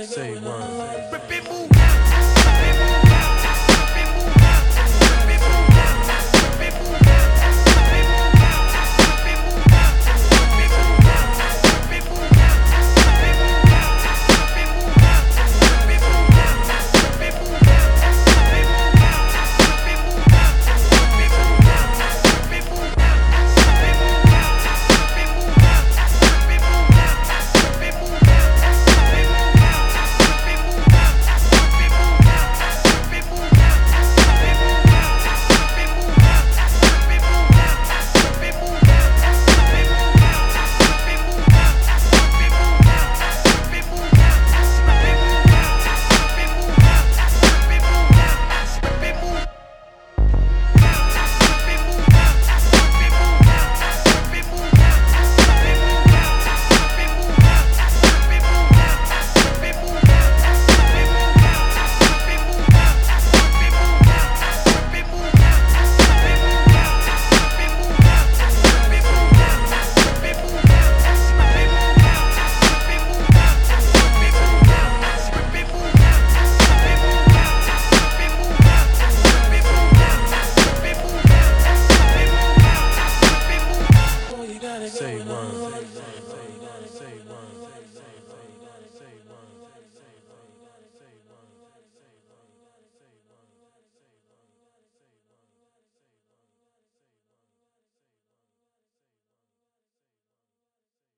Say one. Move.